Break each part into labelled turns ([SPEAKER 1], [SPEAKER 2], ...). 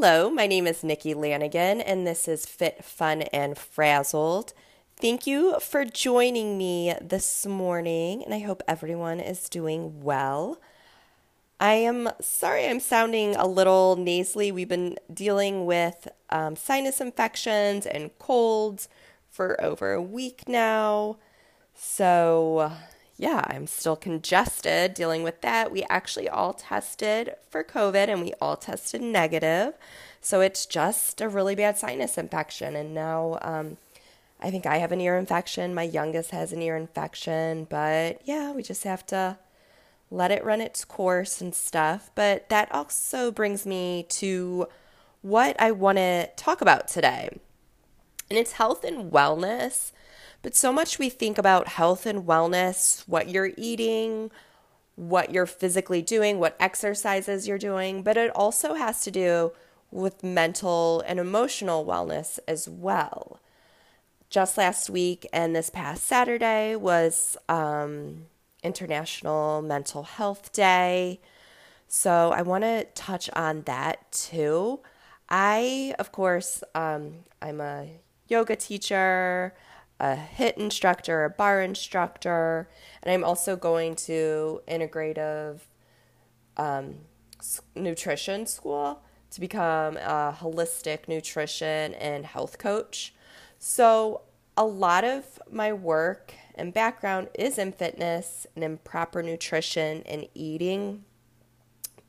[SPEAKER 1] Hello, my name is Nikki Lanigan, and this is Fit, Fun, and Frazzled. Thank you for joining me this morning, and I hope everyone is doing well. I am sorry I'm sounding a little nasally. We've been dealing with um, sinus infections and colds for over a week now. So, yeah, I'm still congested dealing with that. We actually all tested for COVID and we all tested negative. So it's just a really bad sinus infection. And now um, I think I have an ear infection. My youngest has an ear infection. But yeah, we just have to let it run its course and stuff. But that also brings me to what I want to talk about today. And it's health and wellness. But so much we think about health and wellness, what you're eating, what you're physically doing, what exercises you're doing, but it also has to do with mental and emotional wellness as well. Just last week and this past Saturday was um, International Mental Health Day. So I want to touch on that too. I, of course, um, I'm a yoga teacher a HIIT instructor, a barre instructor, and I'm also going to integrative um, nutrition school to become a holistic nutrition and health coach. So, a lot of my work and background is in fitness and in proper nutrition and eating.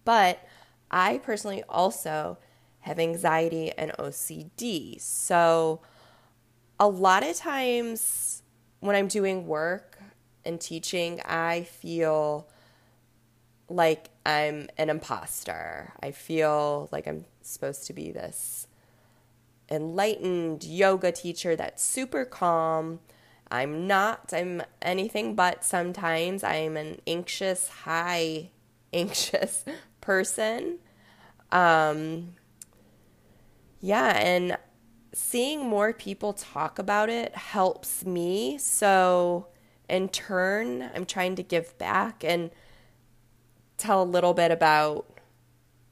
[SPEAKER 1] But I personally also have anxiety and OCD. So, a lot of times when I'm doing work and teaching, I feel like I'm an imposter. I feel like I'm supposed to be this enlightened yoga teacher that's super calm. I'm not. I'm anything but sometimes. I'm an anxious, high anxious person. Um yeah, and seeing more people talk about it helps me. So, in turn, I'm trying to give back and tell a little bit about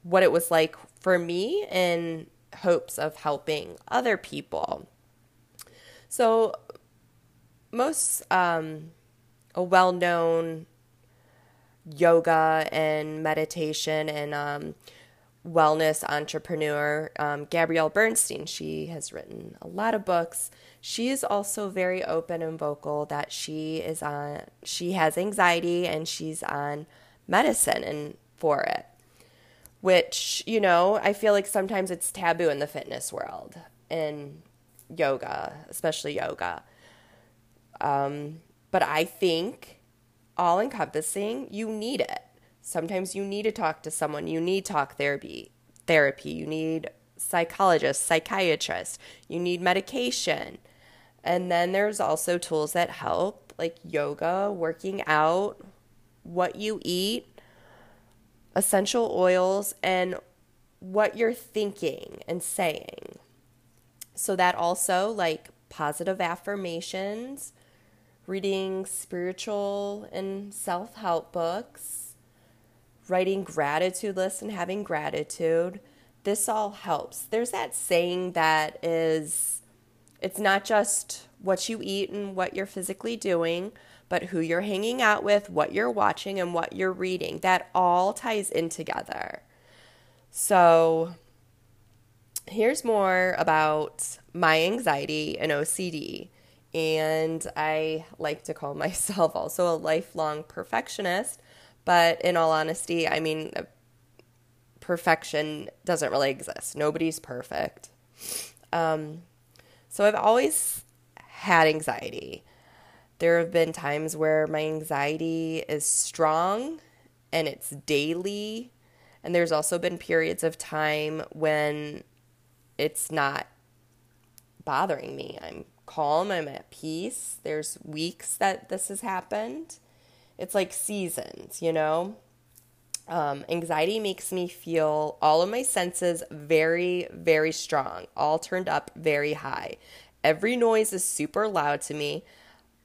[SPEAKER 1] what it was like for me in hopes of helping other people. So, most um, a well known yoga and meditation and um, wellness entrepreneur, um, Gabrielle Bernstein. She has written a lot of books. She is also very open and vocal that she is on, she has anxiety and she's on medicine and for it, which, you know, I feel like sometimes it's taboo in the fitness world in yoga, especially yoga. Um, but I think all encompassing, you need it Sometimes you need to talk to someone. You need talk therapy. Therapy. You need psychologists, psychiatrists. You need medication. And then there's also tools that help, like yoga, working out, what you eat, essential oils, and what you're thinking and saying. So that also like positive affirmations, reading spiritual and self-help books, writing gratitude lists and having gratitude. This all helps. There's that saying that is it's not just what you eat and what you're physically doing, but who you're hanging out with, what you're watching, and what you're reading. That all ties in together. So, here's more about my anxiety and OCD. And I like to call myself also a lifelong perfectionist but in all honesty, I mean, perfection doesn't really exist. Nobody's perfect. Um, so I've always had anxiety. There have been times where my anxiety is strong and it's daily. And there's also been periods of time when it's not bothering me. I'm calm, I'm at peace. There's weeks that this has happened. It's like seasons, you know? Um, anxiety makes me feel all of my senses very, very strong, all turned up very high. Every noise is super loud to me.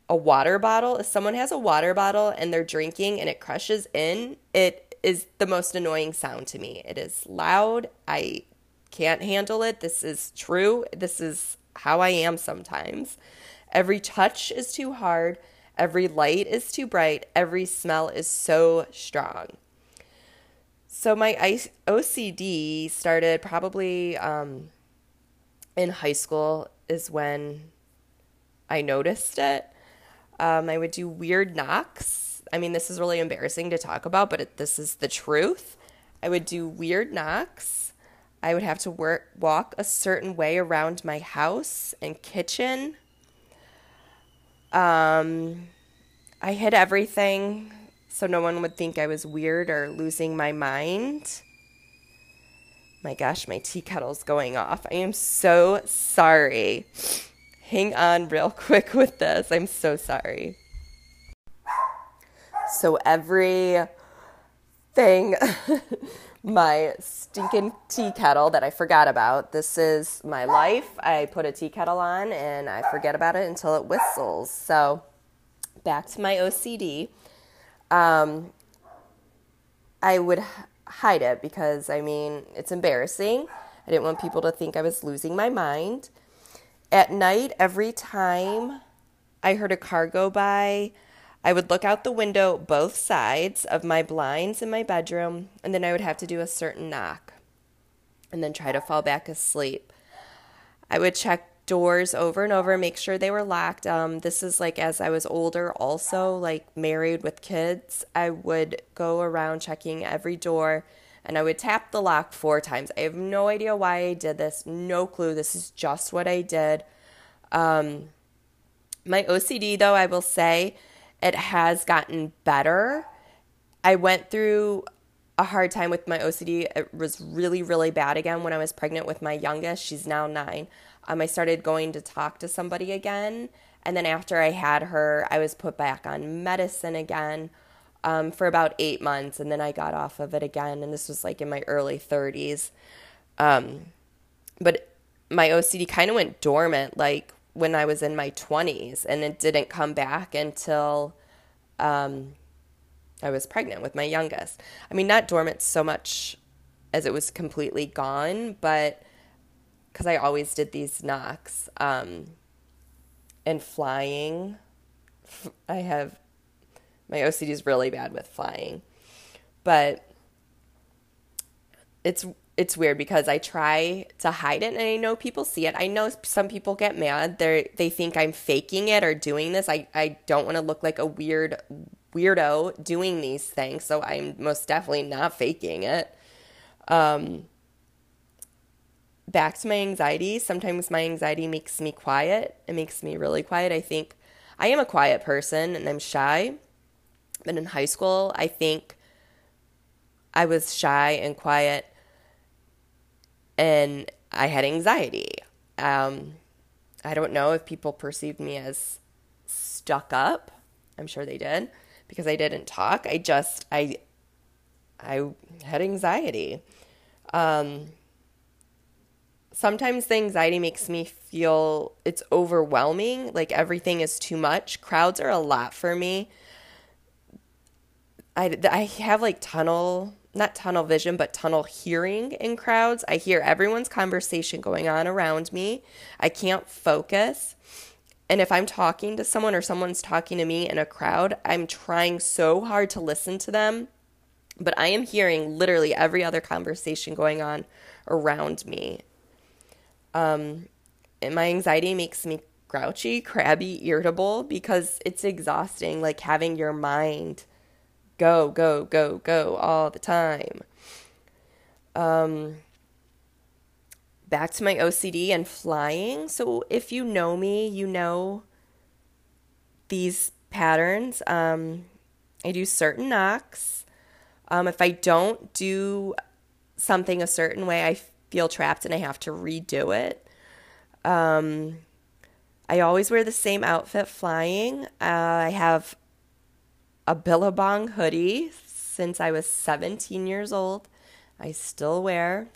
[SPEAKER 1] A water bottle, if someone has a water bottle and they're drinking and it crushes in, it is the most annoying sound to me. It is loud. I can't handle it. This is true. This is how I am sometimes. Every touch is too hard. Every light is too bright. Every smell is so strong. So my OCD started probably um, in high school, is when I noticed it. Um, I would do weird knocks. I mean, this is really embarrassing to talk about, but it, this is the truth. I would do weird knocks. I would have to work, walk a certain way around my house and kitchen. Um, I hid everything so no one would think I was weird or losing my mind. My gosh, my tea kettle's going off. I am so sorry. Hang on real quick with this. I'm so sorry. So every thing my stinking tea kettle that I forgot about. This is my life. I put a tea kettle on and I forget about it until it whistles. So, back to my OCD. Um, I would hide it because I mean, it's embarrassing. I didn't want people to think I was losing my mind. At night, every time I heard a car go by, I would look out the window both sides of my blinds in my bedroom, and then I would have to do a certain knock and then try to fall back asleep. I would check doors over and over, make sure they were locked. Um, this is like as I was older, also like married with kids, I would go around checking every door and I would tap the lock four times. I have no idea why I did this, no clue. This is just what I did. Um, my OCD, though, I will say, it has gotten better. I went through a hard time with my OCD. It was really, really bad again when I was pregnant with my youngest. She's now nine. Um, I started going to talk to somebody again. And then after I had her, I was put back on medicine again um, for about eight months. And then I got off of it again. And this was like in my early 30s. Um, but my OCD kind of went dormant. Like when I was in my 20s, and it didn't come back until um, I was pregnant with my youngest. I mean, not dormant so much as it was completely gone, but because I always did these knocks um, and flying. I have my OCD is really bad with flying, but it's it's weird because I try to hide it and I know people see it. I know some people get mad. They they think I'm faking it or doing this. I, I don't want to look like a weird weirdo doing these things. So I'm most definitely not faking it. Um back to my anxiety. Sometimes my anxiety makes me quiet. It makes me really quiet. I think I am a quiet person and I'm shy. But in high school, I think I was shy and quiet and I had anxiety. Um, I don't know if people perceived me as stuck up. I'm sure they did because I didn't talk. I just I I had anxiety. Um, sometimes the anxiety makes me feel it's overwhelming, like everything is too much. Crowds are a lot for me. I I have like tunnel not tunnel vision, but tunnel hearing in crowds. I hear everyone's conversation going on around me. I can't focus. And if I'm talking to someone or someone's talking to me in a crowd, I'm trying so hard to listen to them, but I am hearing literally every other conversation going on around me. Um, and my anxiety makes me grouchy, crabby, irritable because it's exhausting, like having your mind go, go, go, go all the time. Um, back to my OCD and flying. So if you know me, you know these patterns. Um, I do certain knocks. Um, if I don't do something a certain way, I feel trapped and I have to redo it. Um, I always wear the same outfit flying. Uh, I have a Billabong hoodie since I was 17 years old. I still wear.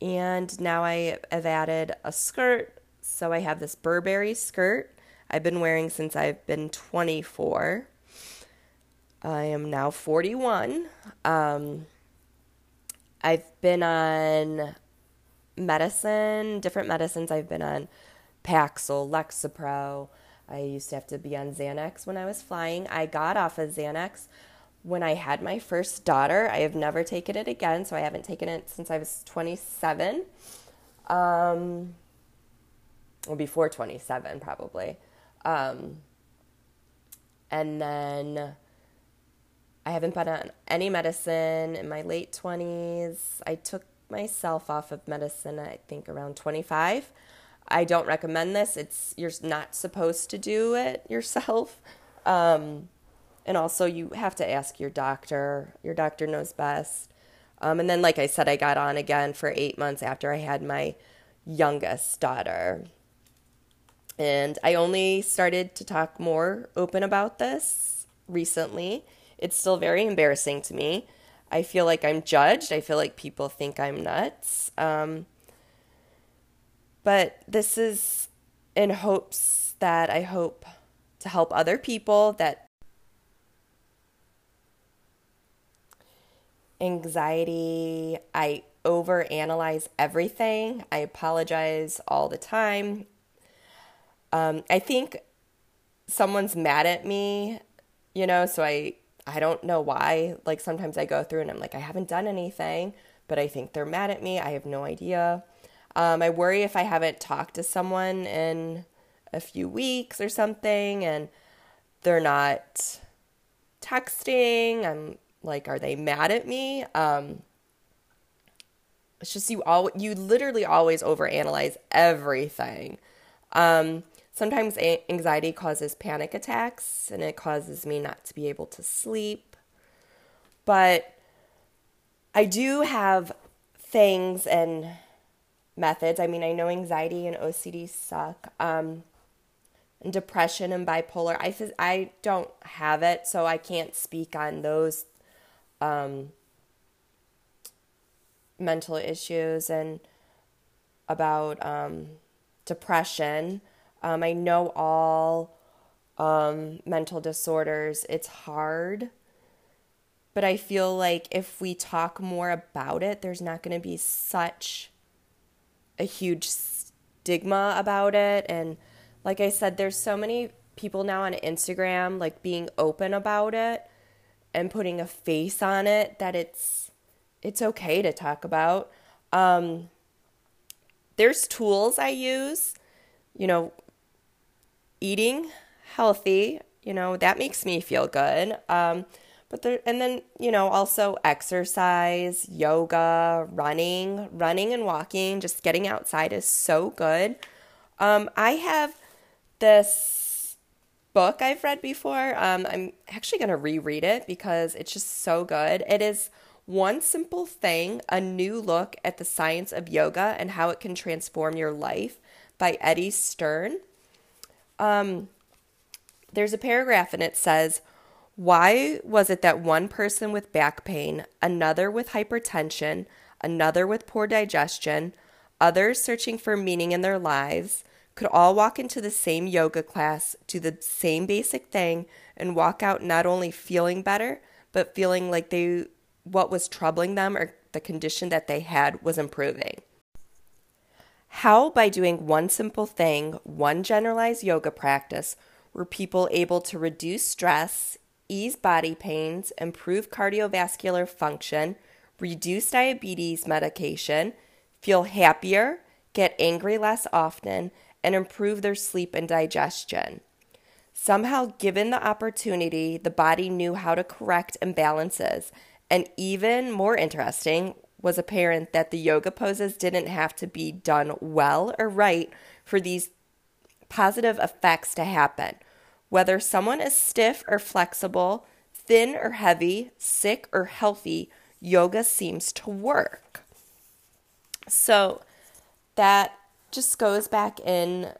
[SPEAKER 1] And now I have added a skirt. So I have this Burberry skirt I've been wearing since I've been 24. I am now 41. Um, I've been on medicine, different medicines I've been on Paxil, Lexapro. I used to have to be on Xanax when I was flying. I got off of Xanax when I had my first daughter. I have never taken it again, so I haven't taken it since I was 27. Um, well, before 27, probably. Um, and then I haven't been on any medicine in my late 20s. I took myself off of medicine, I think, around 25. I don't recommend this. It's you're not supposed to do it yourself. Um, and also, you have to ask your doctor. Your doctor knows best. Um, and then, like I said, I got on again for eight months after I had my youngest daughter. And I only started to talk more open about this recently. It's still very embarrassing to me. I feel like I'm judged. I feel like people think I'm nuts. Um, but this is in hopes that I hope to help other people that anxiety. I overanalyze everything. I apologize all the time. Um, I think someone's mad at me, you know, so I I don't know why. Like sometimes I go through and I'm like, I haven't done anything, but I think they're mad at me. I have no idea. Um, I worry if I haven't talked to someone in a few weeks or something and they're not texting. I'm like, are they mad at me? Um, it's just you all you literally always overanalyze everything. Um, sometimes anxiety causes panic attacks and it causes me not to be able to sleep. But I do have things and methods. I mean, I know anxiety and OCD suck. Um, and depression and bipolar. I I don't have it, so I can't speak on those um, mental issues and about um, depression. Um, I know all um, mental disorders. It's hard, but I feel like if we talk more about it, there's not going to be such a huge stigma about it. And like I said, there's so many people now on Instagram like being open about it and putting a face on it that it's it's okay to talk about. Um, there's tools I use, you know, eating healthy, you know, that makes me feel good. Um, but there, and then, you know, also exercise, yoga, running, running and walking, just getting outside is so good. Um, I have this book I've read before. Um, I'm actually going to reread it because it's just so good. It is One Simple Thing A New Look at the Science of Yoga and How It Can Transform Your Life by Eddie Stern. Um, there's a paragraph and it says, Why was it that one person with back pain, another with hypertension, another with poor digestion, others searching for meaning in their lives, could all walk into the same yoga class, do the same basic thing, and walk out not only feeling better, but feeling like they what was troubling them or the condition that they had was improving. How, by doing one simple thing, one generalized yoga practice, were people able to reduce stress, ease body pains, improve cardiovascular function, reduce diabetes medication, feel happier, get angry less often, and improve their sleep and digestion. Somehow, given the opportunity, the body knew how to correct imbalances. And even more interesting, was apparent that the yoga poses didn't have to be done well or right for these positive effects to happen. Whether someone is stiff or flexible, thin or heavy, sick or healthy, yoga seems to work. So that just goes back in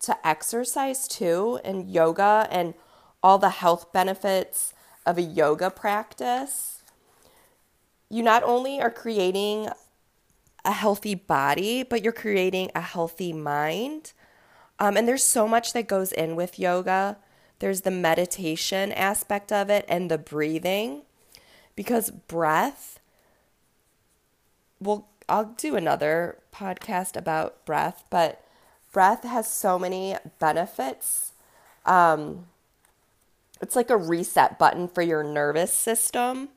[SPEAKER 1] to exercise too and yoga and all the health benefits of a yoga practice you not only are creating a healthy body, but you're creating a healthy mind. Um, and there's so much that goes in with yoga. There's the meditation aspect of it and the breathing, because breath will I'll do another podcast about breath, but breath has so many benefits. Um, it's like a reset button for your nervous system.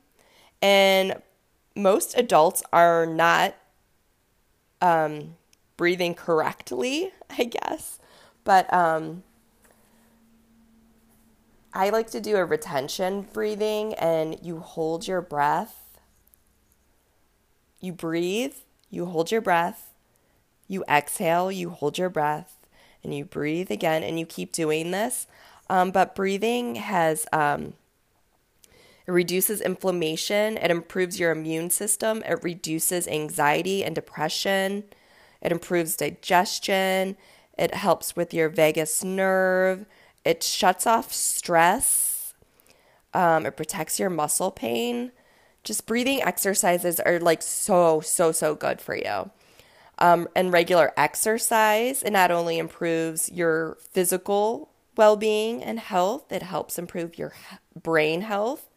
[SPEAKER 1] And most adults are not um, breathing correctly, I guess. But um, I like to do a retention breathing, and you hold your breath. You breathe, you hold your breath, you exhale, you hold your breath, and you breathe again, and you keep doing this. Um, but breathing has um, it reduces inflammation, it improves your immune system, it reduces anxiety and depression, it improves digestion, it helps with your vagus nerve, it shuts off stress, um, it protects your muscle pain. Just breathing exercises are like so, so, so good for you. Um, and regular exercise, it not only improves your physical well being and health, it helps improve your brain health.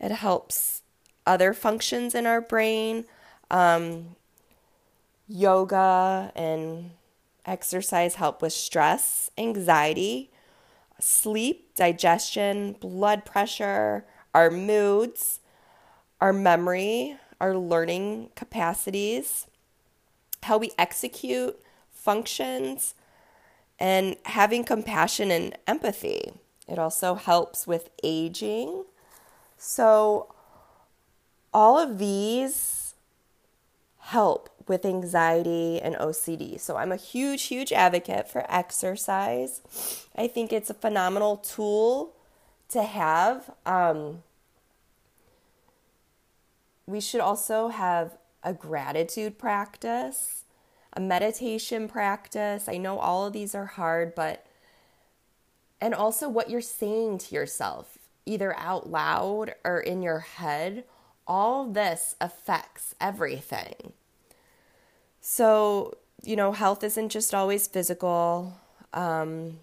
[SPEAKER 1] It helps other functions in our brain. Um, yoga and exercise help with stress, anxiety, sleep, digestion, blood pressure, our moods, our memory, our learning capacities, how we execute functions, and having compassion and empathy. It also helps with aging. So, all of these help with anxiety and OCD. So, I'm a huge, huge advocate for exercise. I think it's a phenomenal tool to have. Um, we should also have a gratitude practice a meditation practice. I know all of these are hard, but and also what you're saying to yourself, either out loud or in your head, all this affects everything. So, you know, health isn't just always physical. Um,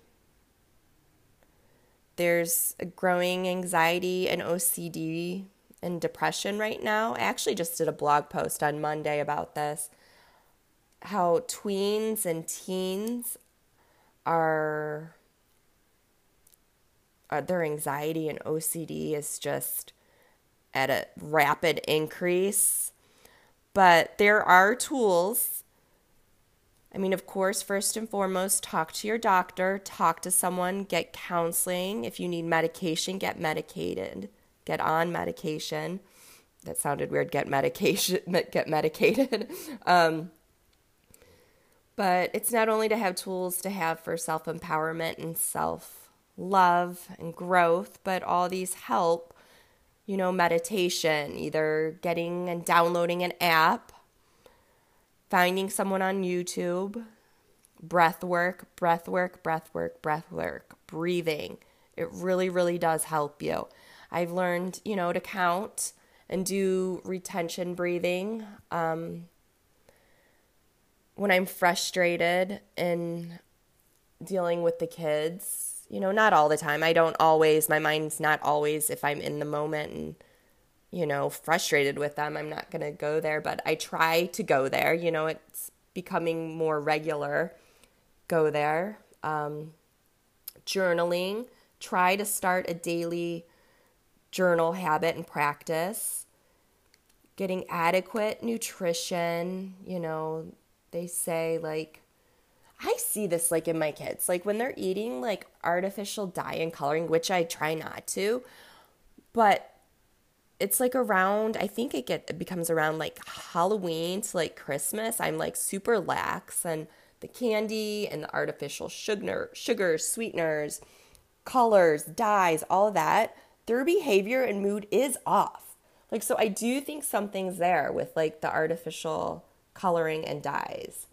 [SPEAKER 1] there's a growing anxiety and OCD and depression right now. I actually just did a blog post on Monday about this how tweens and teens are, are their anxiety and OCD is just at a rapid increase. But there are tools. I mean, of course, first and foremost, talk to your doctor, talk to someone, get counseling. If you need medication, get medicated, get on medication. That sounded weird. Get medication, get medicated. Um, but it's not only to have tools to have for self empowerment and self love and growth, but all these help, you know, meditation, either getting and downloading an app, finding someone on YouTube, breath work, breath work, breath work, breath work, breathing. It really, really does help you. I've learned, you know, to count and do retention breathing. Um, when I'm frustrated and dealing with the kids, you know, not all the time. I don't always, my mind's not always if I'm in the moment and, you know, frustrated with them, I'm not going to go there, but I try to go there. You know, it's becoming more regular. Go there. Um, journaling. Try to start a daily journal habit and practice. Getting adequate nutrition, you know, they say like I see this like in my kids, like when they're eating like artificial dye and coloring, which I try not to, but it's like around I think it get it becomes around like Halloween to like Christmas. I'm like super lax and the candy and the artificial sugar sugars, sweeteners, colors, dyes, all of that, their behavior and mood is off. Like so I do think something's there with like the artificial coloring, and dyes.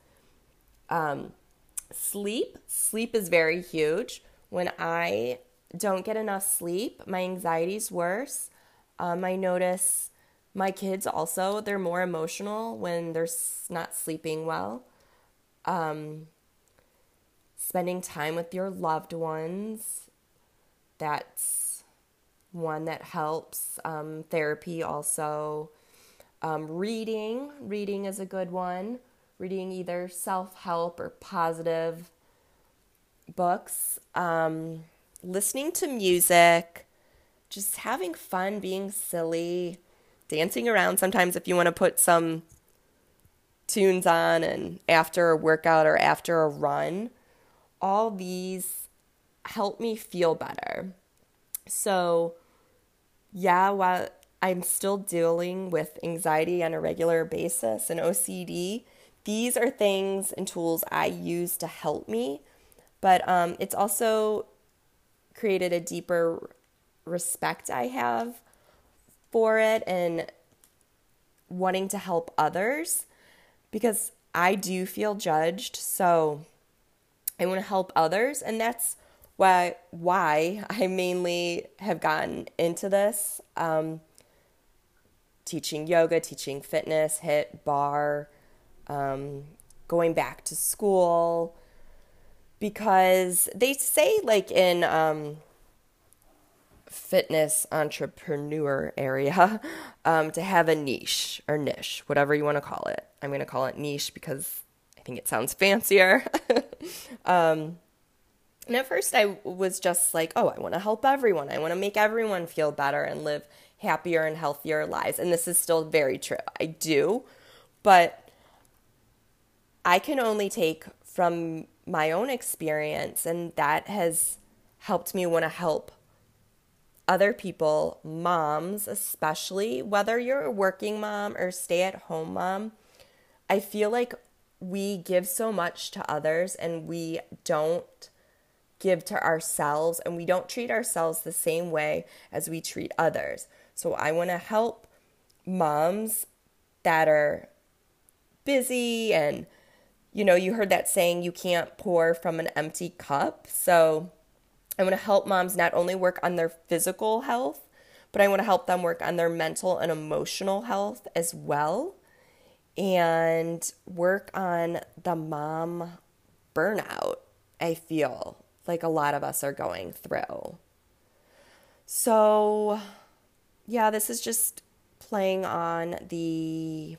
[SPEAKER 1] Um, sleep. Sleep is very huge. When I don't get enough sleep, my anxiety's worse. Um, I notice my kids also, they're more emotional when they're not sleeping well. Um, spending time with your loved ones, that's one that helps. Um, therapy also Um, reading, reading is a good one. Reading either self help or positive books. Um, listening to music, just having fun, being silly, dancing around sometimes if you want to put some tunes on and after a workout or after a run. All these help me feel better. So, yeah, while I'm still dealing with anxiety on a regular basis and OCD, these are things and tools I use to help me. But um, it's also created a deeper respect I have for it and wanting to help others because I do feel judged. So I want to help others. And that's why, why I mainly have gotten into this um, teaching yoga, teaching fitness, HIIT, barre, um, going back to school. Because they say, like in um, fitness entrepreneur area um, to have a niche or niche, whatever you want to call it. I'm going to call it niche because I think it sounds fancier. um, and at first, I was just like, oh, I want to help everyone. I want to make everyone feel better and live happier and healthier lives. And this is still very true. I do. But I can only take from my own experience, and that has helped me want to help other people, moms especially, whether you're a working mom or stay at home mom, I feel like we give so much to others and we don't give to ourselves and we don't treat ourselves the same way as we treat others. So I want to help moms that are busy and you know, you heard that saying you can't pour from an empty cup. So I want to help moms not only work on their physical health, but I want to help them work on their mental and emotional health as well and work on the mom burnout, I feel like a lot of us are going through. So, yeah, this is just playing on the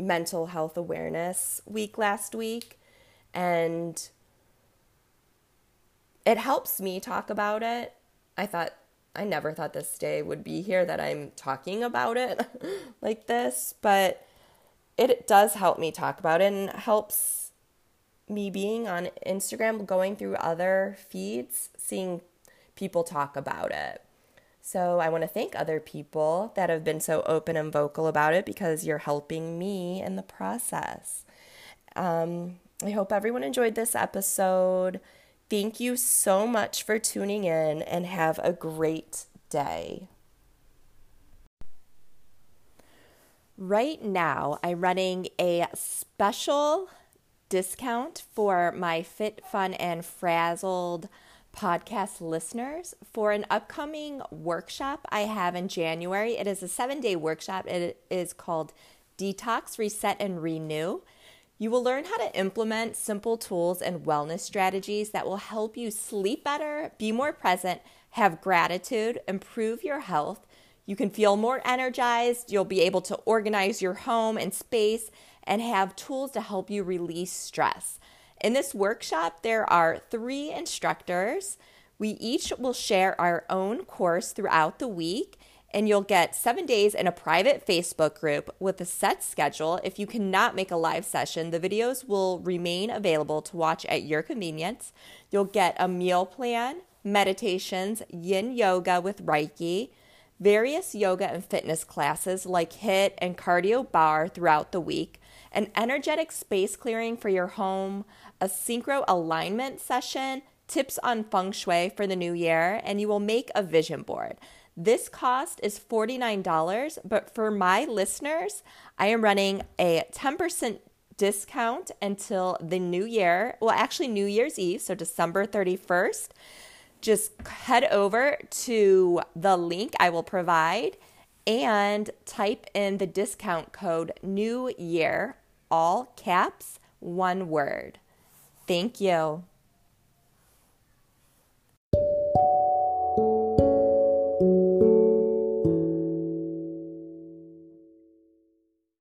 [SPEAKER 1] mental health awareness week last week and it helps me talk about it. I thought I never thought this day would be here that I'm talking about it like this, but it does help me talk about it and helps me being on Instagram, going through other feeds, seeing people talk about it. So I want to thank other people that have been so open and vocal about it because you're helping me in the process. Um, I hope everyone enjoyed this episode. Thank you so much for tuning in and have a great day. Right now, I'm running a special discount for my Fit, Fun, and Frazzled podcast listeners for an upcoming workshop I have in January. It is a seven day workshop. It is called Detox, Reset, and Renew. You will learn how to implement simple tools and wellness strategies that will help you sleep better, be more present, have gratitude, improve your health. You can feel more energized. You'll be able to organize your home and space and have tools to help you release stress. In this workshop, there are three instructors. We each will share our own course throughout the week and you'll get seven days in a private Facebook group with a set schedule. If you cannot make a live session, the videos will remain available to watch at your convenience. You'll get a meal plan, meditations, yin yoga with Reiki, various yoga and fitness classes like HIIT and cardio barre throughout the week, an energetic space clearing for your home, a synchro alignment session, tips on feng shui for the new year, and you will make a vision board. This cost is $49, but for my listeners, I am running a 10% discount until the new year. Well, actually, New Year's Eve, so December 31st. Just head over to the link I will provide and type in the discount code New Year, all caps, one word. Thank you.